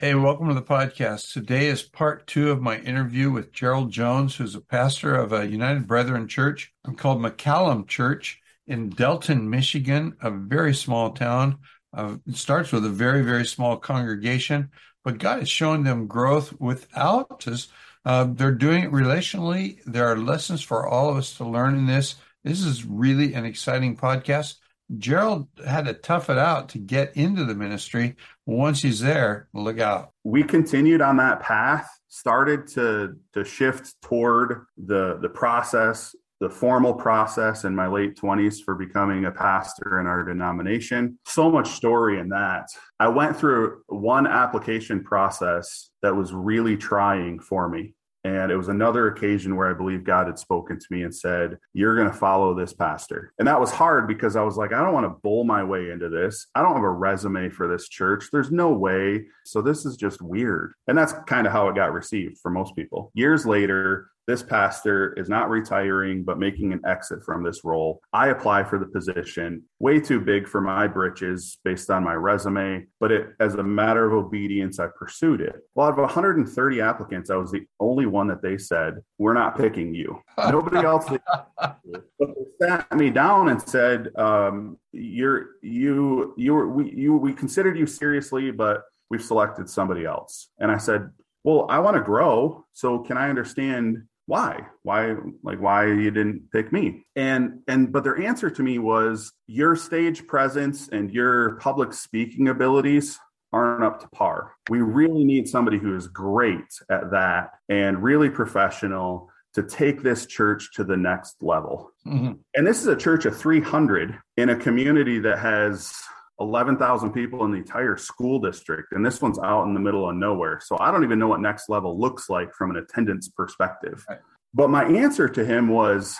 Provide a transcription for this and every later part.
Hey, welcome to the podcast. Today is part two of my interview with Jerold Jones, who's a pastor of a United Brethren church I'm called McCallum Church in Delton, Michigan, a very small town. Uh, it starts with a very, very small congregation, but God has shown them growth without us. Uh, they're doing it relationally. There are lessons for all of us to learn in this. This is really an exciting podcast. Jerold had to tough it out to get into the ministry. Once he's there, look out. We continued on that path, started to to shift toward the the process the formal process in my late 20s for becoming a pastor in our denomination. So much story in that. I went through one application process that was really trying for me. And it was another occasion where I believe God had spoken to me and said, You're going to follow this pastor. And that was hard because I was like, I don't want to bowl my way into this. I don't have a resume for this church. There's no way. So this is just weird. And that's kind of how it got received for most people. Years later, this pastor is not retiring, but making an exit from this role. I apply for the position, way too big for my britches based on my resume, but it, as a matter of obedience, I pursued it. Well, out of 130 applicants, I was the only one that they said, We're not picking you. Nobody else. but they sat me down and said, um, You're, you, you, were, we, you, we considered you seriously, but we've selected somebody else. And I said, well, I want to grow. So can I understand why? Why like why you didn't pick me? And and but their answer to me was your stage presence and your public speaking abilities aren't up to par. We really need somebody who is great at that and really professional to take this church to the next level. Mm-hmm. and this is a church of 300 in a community that has 11,000 people in the entire school district, and this one's out in the middle of nowhere. So I don't even know what next level looks like from an attendance perspective. Right. But my answer to him was,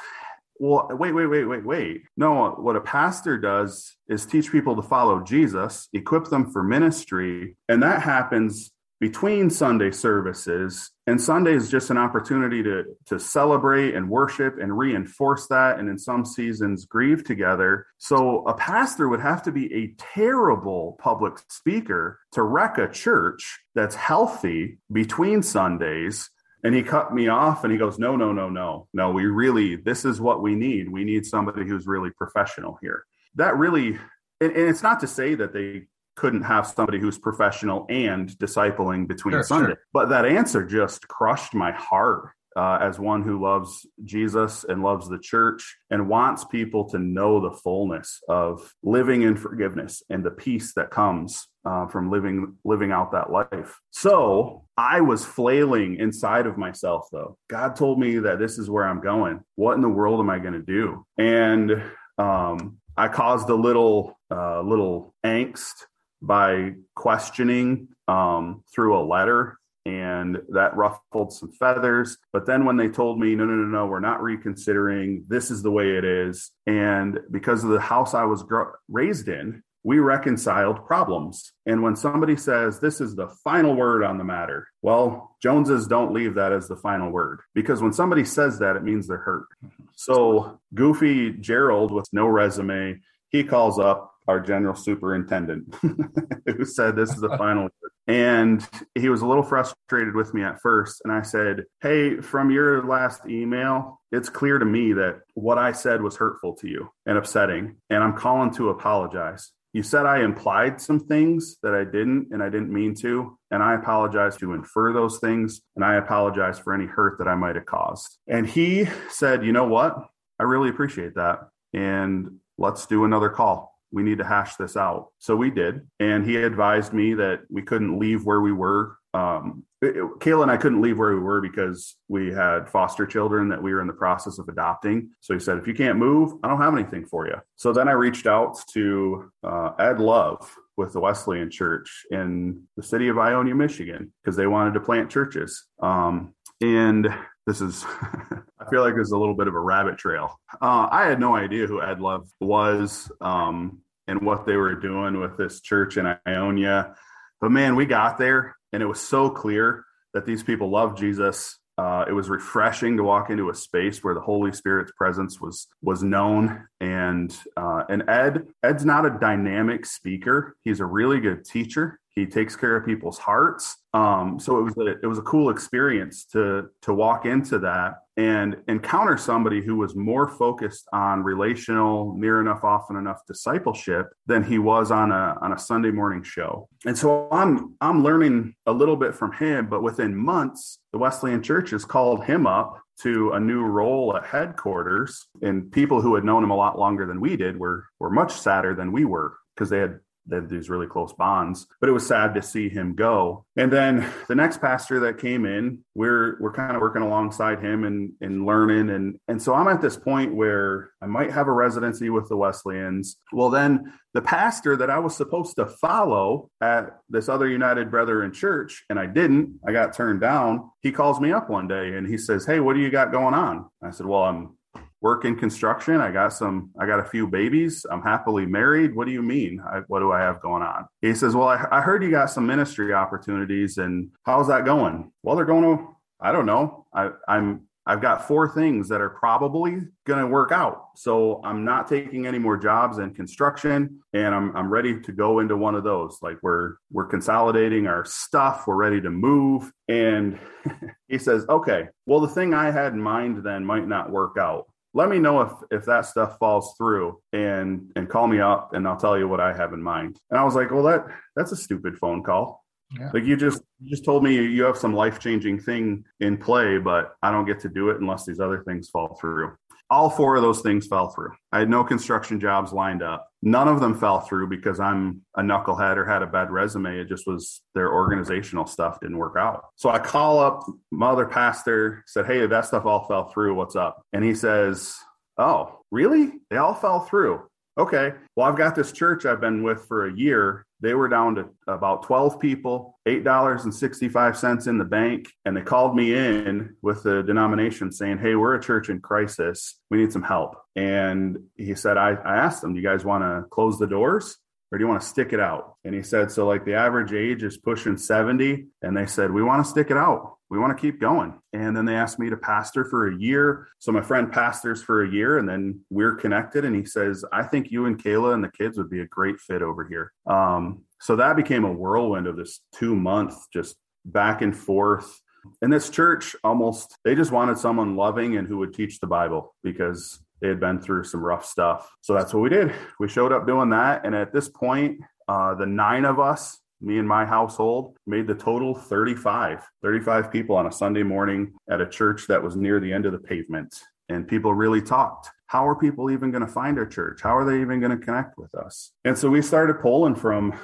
well, wait, wait, wait, wait, wait. No, what a pastor does is teach people to follow Jesus, equip them for ministry, and that happens between Sunday services. And Sunday is just an opportunity to, to celebrate and worship and reinforce that, and in some seasons, grieve together. So a pastor would have to be a terrible public speaker to wreck a church that's healthy between Sundays. And he cut me off and he goes, No, no, no, no, no, we really, this is what we need. We need somebody who's really professional here. That really, and, and it's not to say that they couldn't have somebody who's professional and discipling between sure, Sunday. Sure. But that answer just crushed my heart uh, as one who loves Jesus and loves the church and wants people to know the fullness of living in forgiveness and the peace that comes uh, from living living out that life. So I was flailing inside of myself, though. God told me that this is where I'm going. What in the world am I going to do? And um, I caused a little uh, little angst by questioning um, through a letter and that ruffled some feathers. But then when they told me, no, no, no, no, we're not reconsidering, this is the way it is. And because of the house I was gr- raised in, we reconciled problems. And when somebody says this is the final word on the matter, well, Joneses don't leave that as the final word because when somebody says that, it means they're hurt. So, Goofy Jerold with no resume, he calls up our general superintendent who said this is the final and he was a little frustrated with me at first. And i said hey from your last email it's clear to me that what i said was hurtful to you and upsetting. And i'm calling to apologize. You said i implied some things that i didn't and i didn't mean to. And i apologize to infer those things. And i apologize for any hurt that i might have caused. And he said you know what? I really appreciate that. And let's do another call we need to hash this out. So we did. And he advised me that we couldn't leave where we were um, Kayla and I couldn't leave where we were because we had foster children that we were in the process of adopting. So he said, if you can't move, I don't have anything for you. So then I reached out to uh, Ed Love with the Wesleyan Church in the city of Ionia, Michigan, because they wanted to plant churches. Um, and this is I feel like there's a little bit of a rabbit trail. Uh, I had no idea who Ed Love was um, and what they were doing with this church in Ionia. But man, we got there and it was so clear that these people love Jesus. Uh, it was refreshing to walk into a space where the Holy Spirit's presence was was known, and uh, and Ed Ed's not a dynamic speaker. He's a really good teacher. He takes care of people's hearts. Um, so it was a, it was a cool experience to to walk into that and encounter somebody who was more focused on relational, near enough, often enough discipleship than he was on a on a Sunday morning show. And so I'm I'm learning a little bit from him, but within months, the Wesleyan Church has called him up to a new role at headquarters. And people who had known him a lot longer than we did were were much sadder than we were because they had had these really close bonds. But it was sad to see him go. And then the next pastor that came in, we're we're kind of working alongside him and and learning. And and so I'm at this point where I might have a residency with the Wesleyans. Well, then the pastor that I was supposed to follow at this other United Brethren church, and I didn't, I got turned down. He calls me up one day and he says, Hey, what do you got going on? I said, Well, I'm work in construction. I got some, I got a few babies. I'm happily married. What do you mean? I, what do I have going on? He says, Well, I, I heard you got some ministry opportunities and how's that going? Well, they're going to, I don't know. I, I'm, I've got four things that are probably going to work out. So I'm not taking any more jobs in construction and I'm, I'm ready to go into one of those. Like we're, we're consolidating our stuff. We're ready to move. And he says, okay, well, the thing I had in mind then might not work out let me know if if that stuff falls through and and call me up and I'll tell you what I have in mind. And I was like, well, that that's a stupid phone call. Yeah. Like you just you just told me you have some life changing thing in play, but I don't get to do it unless these other things fall through all four of those things fell through. I had no construction jobs lined up. None of them fell through because I'm a knucklehead or had a bad resume. It just was their organizational stuff didn't work out. So I call up my other pastor, said, Hey, that stuff all fell through. What's up? And he says, Oh, really? They all fell through. Okay. Well, I've got this church I've been with for a year they were down to about 12 people, $8.65 in the bank. And they called me in with the denomination saying, Hey, we're a church in crisis. We need some help. And he said, I, I asked them, Do you guys want to close the doors? or do you want to stick it out? And he said, so like the average age is pushing 70. And they said, we want to stick it out. We want to keep going. And then they asked me to pastor for a year. So my friend pastors for a year and then we're connected. And he says, I think you and Kayla and the kids would be a great fit over here. Um, so that became a whirlwind of this two month, just back and forth. And this church almost, they just wanted someone loving and who would teach the Bible because they had been through some rough stuff. So that's what we did. We showed up doing that. And at this point, uh, the nine of us, me and my household, made the total 35, 35 people on a Sunday morning at a church that was near the end of the pavement. And people really talked. How are people even going to find our church? How are they even going to connect with us? And so we started polling from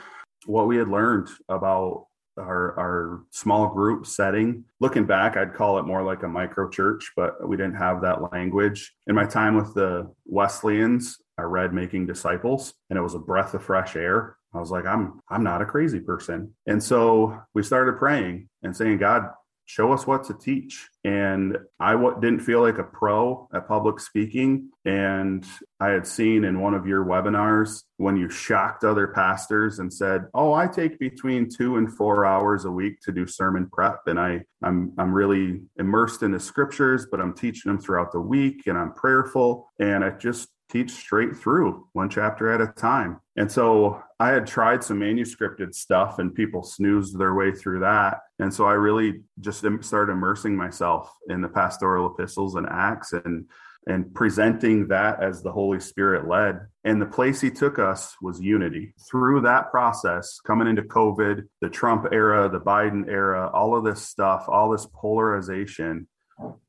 what we had learned about our our small group setting. Looking back, I'd call it more like a micro church, but we didn't have that language. In my time with the Wesleyans, I read Making Disciples, and it was a breath of fresh air. I was like, I'm I'm not a crazy person. And so we started praying and saying, God, show us what to teach. And I w- didn't feel like a pro at public speaking. And I had seen in one of your webinars when you shocked other pastors and said, "Oh, I take between two and four hours a week to do sermon prep, and I I'm I'm really immersed in the scriptures, but I'm teaching them throughout the week, and I'm prayerful, and I just teach straight through one chapter at a time. And so I had tried some manuscripted stuff and people snoozed their way through that. And so I really just started immersing myself in the pastoral epistles and Acts and and presenting that as the Holy Spirit led. And the place he took us was unity. Through that process, coming into COVID, the Trump era, the Biden era, all of this stuff, all this polarization,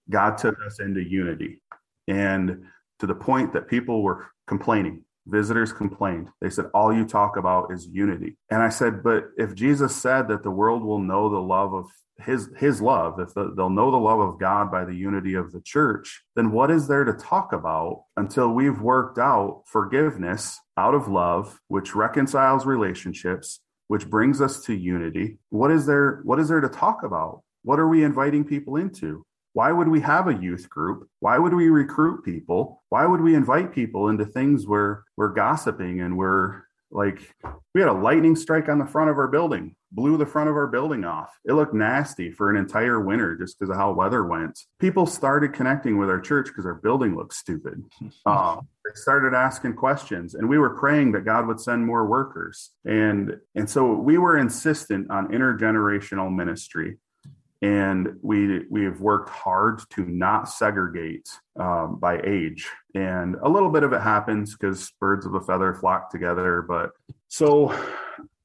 God took us into unity. And to the point that people were complaining. visitors complained. They said, All you talk about is unity. And I said, But if Jesus said that the world will know the love of his his love if the, they'll know the love of god by the unity of the church then what is there to talk about until we've worked out forgiveness out of love which reconciles relationships which brings us to unity what is there what is there to talk about what are we inviting people into why would we have a youth group? Why would we recruit people? Why would we invite people into things where we're gossiping and we're like, we had a lightning strike on the front of our building, blew the front of our building off. It looked nasty for an entire winter just because of how weather went. People started connecting with our church because our building looked stupid. Uh, they started asking questions, and we were praying that God would send more workers. And and so we were insistent on intergenerational ministry and we we have worked hard to not segregate um, by age. And a little bit of it happens because birds of a feather flock together but so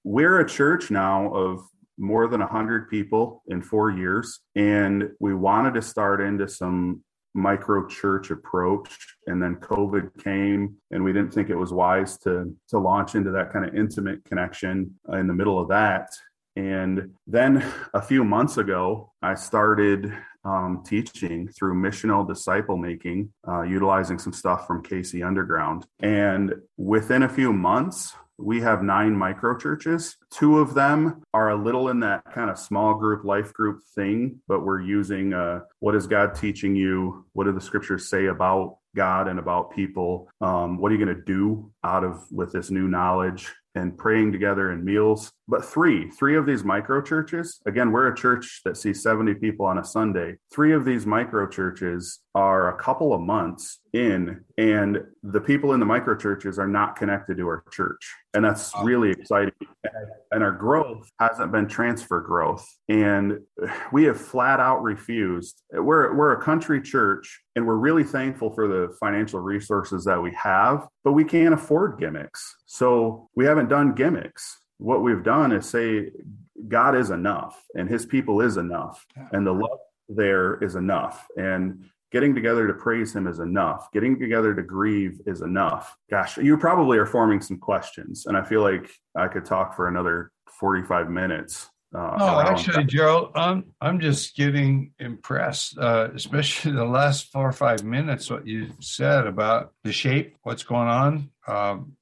we're a church now of more than 100 people in four years. And we wanted to start into some micro church approach. And then covid came and we didn't think it was wise to to launch into that kind of intimate connection in the middle of that and then a few months ago, I started um, teaching through missional disciple making, uh, utilizing some stuff from KC Underground. And within a few months, we have nine micro churches. Two of them are a little in that kind of small group, life group thing, but we're using uh, what is God teaching you? What do the scriptures say about God and about people? Um, what are you going to do out of with this new knowledge? And praying together in meals. But three, three of these micro churches, again, we're a church that sees 70 people on a Sunday. Three of these micro churches are a couple of months in, and the people in the micro churches are not connected to our church. And that's really exciting. And our growth hasn't been transfer growth. And we have flat out refused. We're, we're a country church, and we're really thankful for the financial resources that we have, but we can't afford gimmicks. So we haven't done gimmicks. What we've done is say, God is enough and his people is enough. And the love there is enough. And getting together to praise him is enough. Getting together to grieve is enough. Gosh you probably are forming some questions and i feel like i could talk for another 45 minutes uh, no actually Jerold i'm i'm just getting impressed uh, especially the last four or five minutes what you said about the shape what's going on um,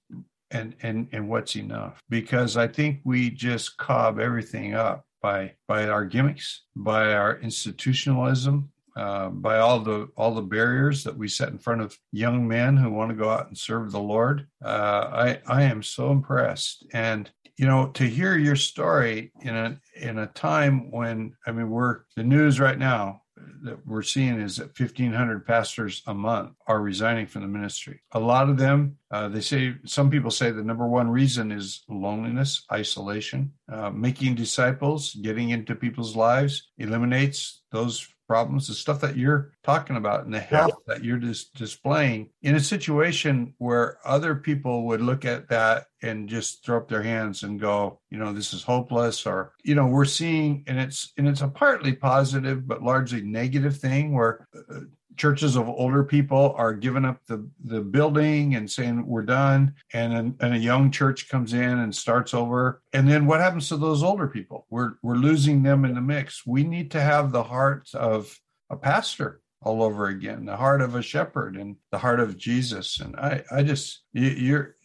and and and what's enough. Because i think we just cob everything up by by our gimmicks by our institutionalism uh, by all the all the barriers that we set in front of young men who want to go out and serve the Lord. Uh, I I am so impressed, and you know to hear your story in a in a time when I mean we're the news right now that we're seeing is that 1500 pastors a month are resigning from the ministry. A lot of them uh, they say some people say the number one reason is loneliness isolation. Uh, making disciples getting into people's lives eliminates those problems, the stuff that you're talking about, and the health yeah. that you're just displaying in a situation where other people would look at that and just throw up their hands and go, you know, this is hopeless, or you know, we're seeing, and it's and it's a partly positive but largely negative thing where uh, churches of older people are giving up the, the building and saying we're done. And, and a young church comes in and starts over. And then what happens to those older people? We're we're losing them in the mix. We need to have the heart of a pastor all over again. The heart of a shepherd and the heart of jesus. And i i just you, you're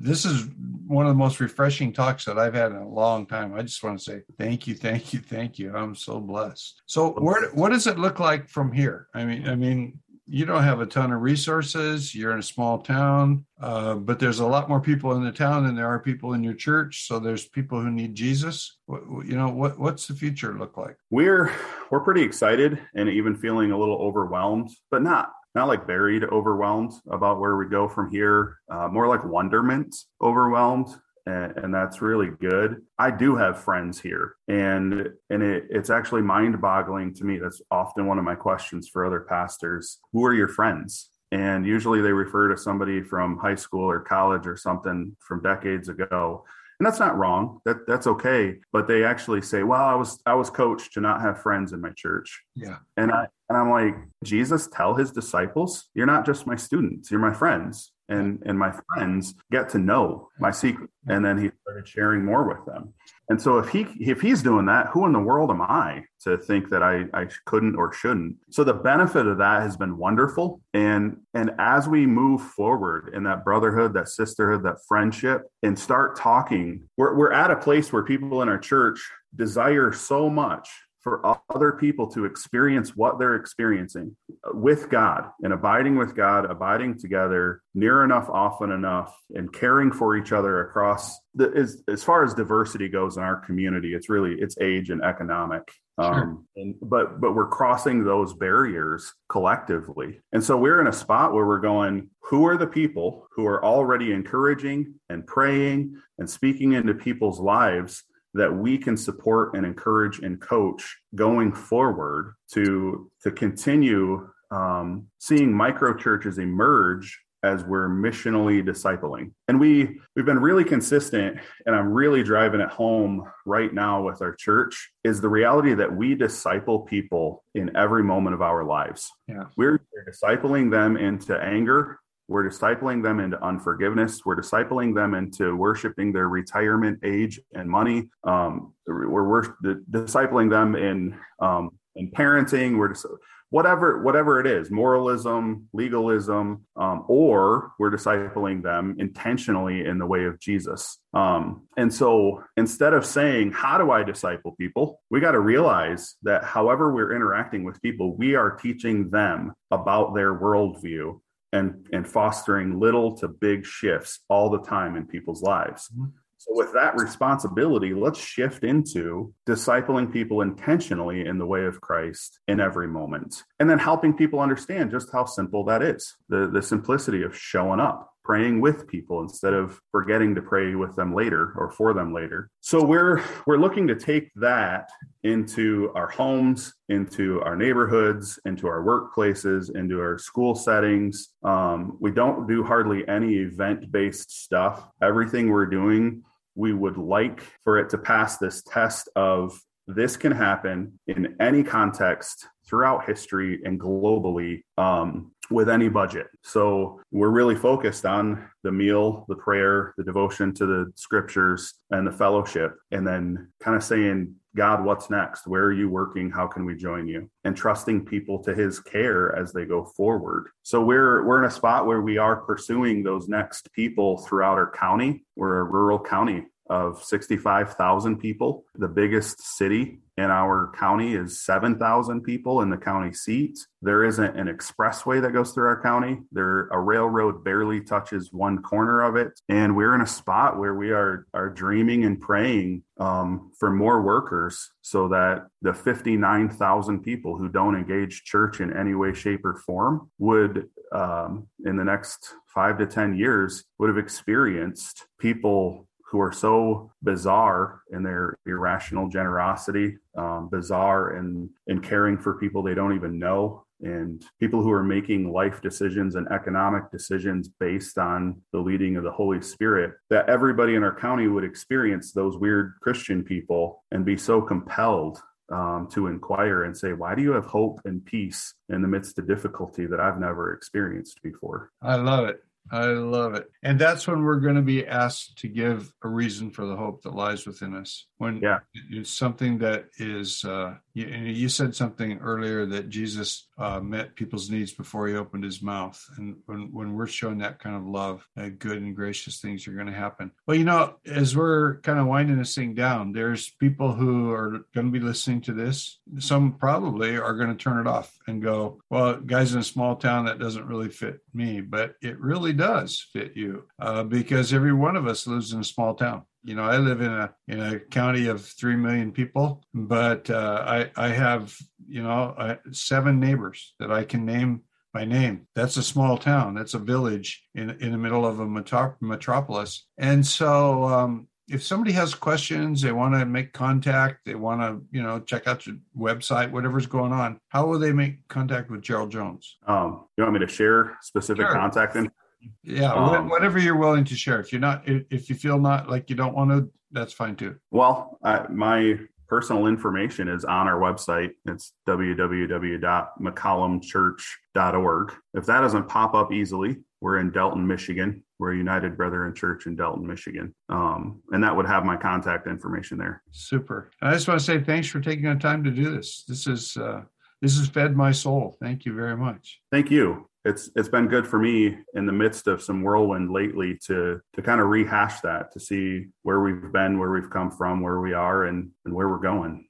this is one of the most refreshing talks that i've had in a long time. I just want to say thank you thank you thank you. I'm so blessed. So where what does it look like from here? I mean i mean you don't have a ton of resources. You're in a small town, uh, but there's a lot more people in the town than there are people in your church. So there's people who need Jesus. You know, what what's the future look like? We're we're pretty excited and even feeling a little overwhelmed, but not not like buried, overwhelmed about where we go from here. Uh, more like wonderment, overwhelmed and, and, that's really good. I do have friends here, and and it, it's actually mind boggling to me. That's often one of my questions for other pastors: Who are your friends? And usually they refer to somebody from high school or college or something from decades ago. And that's not wrong. That that's okay. But they actually say, "Well, I was I was coached to not have friends in my church." Yeah. And I and I'm like, Jesus, tell his disciples, "You're not just my students. You're my friends." And and my friends get to know my secret. And then he started sharing more with them. And so if he if he's doing that who in the world am i to think that i i couldn't or shouldn't? So the benefit of that has been wonderful. And and as we move forward in that brotherhood that sisterhood that friendship and start talking we're, we're at a place where people in our church desire so much for other people to experience what they're experiencing with God and abiding with God, abiding together near enough, often enough, and caring for each other across the, as, as far as diversity goes in our community, it's really it's age and economic. Sure. Um, and, but but we're crossing those barriers collectively, and so we're in a spot where we're going. Who are the people who are already encouraging and praying and speaking into people's lives that we can support and encourage and coach going forward to to continue um, seeing micro churches emerge as we're missionally discipling. And we we've been really consistent and i'm really driving it home right now with our church is the reality that we disciple people in every moment of our lives. Yeah we're discipling them into anger we're discipling them into unforgiveness. We're discipling them into worshiping their retirement age and money. Um, we're, discipling them in um, in parenting. We're just, whatever whatever it is, moralism, legalism, um, or we're discipling them intentionally in the way of Jesus. Um, and so instead of saying, "How do I disciple people?" we got to realize that however we're interacting with people, we are teaching them about their worldview and and fostering little to big shifts all the time in people's lives. Mm-hmm. So with that responsibility, let's shift into discipling people intentionally in the way of Christ in every moment. And then helping people understand just how simple that is. The the simplicity of showing up praying with people instead of forgetting to pray with them later or for them later. So we're we're looking to take that into our homes, into our neighborhoods, into our workplaces, into our school settings. Um, we don't do hardly any event based stuff. Everything we're doing, we would like for it to pass this test of this can happen in any context throughout history and globally um, with any budget. So we're really focused on the meal, the prayer, the devotion to the scriptures, and the fellowship, and then kind of saying, God, what's next? Where are you working? How can we join you? And trusting people to his care as they go forward. So we're we're in a spot where we are pursuing those next people throughout our county. We're a rural county of 65,000 people. The biggest city in our county is 7,000 people in the county seat. There isn't an expressway that goes through our county. There a railroad barely touches one corner of it, and we're in a spot where we are are dreaming and praying um, for more workers, so that the 59,000 people who don't engage church in any way, shape, or form would um, in the next five to 10 years would have experienced people who are so bizarre in their irrational generosity, um, bizarre in in caring for people they don't even know, and people who are making life decisions and economic decisions based on the leading of the Holy Spirit. That everybody in our county would experience those weird Christian people and be so compelled um, to inquire and say, why do you have hope and peace in the midst of difficulty that I've never experienced before? I love it. I love it. And that's when we're going to be asked to give a reason for the hope that lies within us. When yeah. it's something that is, uh, you, you said something earlier that Jesus uh, met people's needs before he opened his mouth. And when, when we're showing that kind of love, uh, good and gracious things are going to happen. Well, you know, as we're kind of winding this thing down, there's people who are going to be listening to this. Some probably are going to turn it off and go, well, guys in a small town, that doesn't really fit me. But it really does fit you uh, because every one of us lives in a small town you know, I live in a in a county of three million people, but uh, I I have you know uh, seven neighbors that I can name by name. That's a small town. That's a village in in the middle of a metropolis. And so, um, if somebody has questions, they want to make contact, they want to you know check out your website, whatever's going on. How will they make contact with Jerold Jones? Um, you want me to share specific sure. contact information? Yeah, um, whatever you're willing to share. If you're not, if you feel not like you don't want to, that's fine too. Well, I, my personal information is on our website. It's www.mccallumchurch.org. If that doesn't pop up easily, we're in Delton, Michigan. We're United Brethren Church in Delton, Michigan. Um, and that would have my contact information there. Super. I just want to say thanks for taking the time to do this. This is uh, this has fed my soul. Thank you very much. Thank you. It's it's been good for me in the midst of some whirlwind lately to to kind of rehash that to see where we've been, where we've come from, where we are, and and where we're going.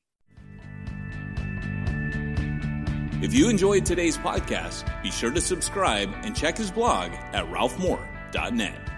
If you enjoyed today's podcast, be sure to subscribe and check his blog at ralphmoore.net.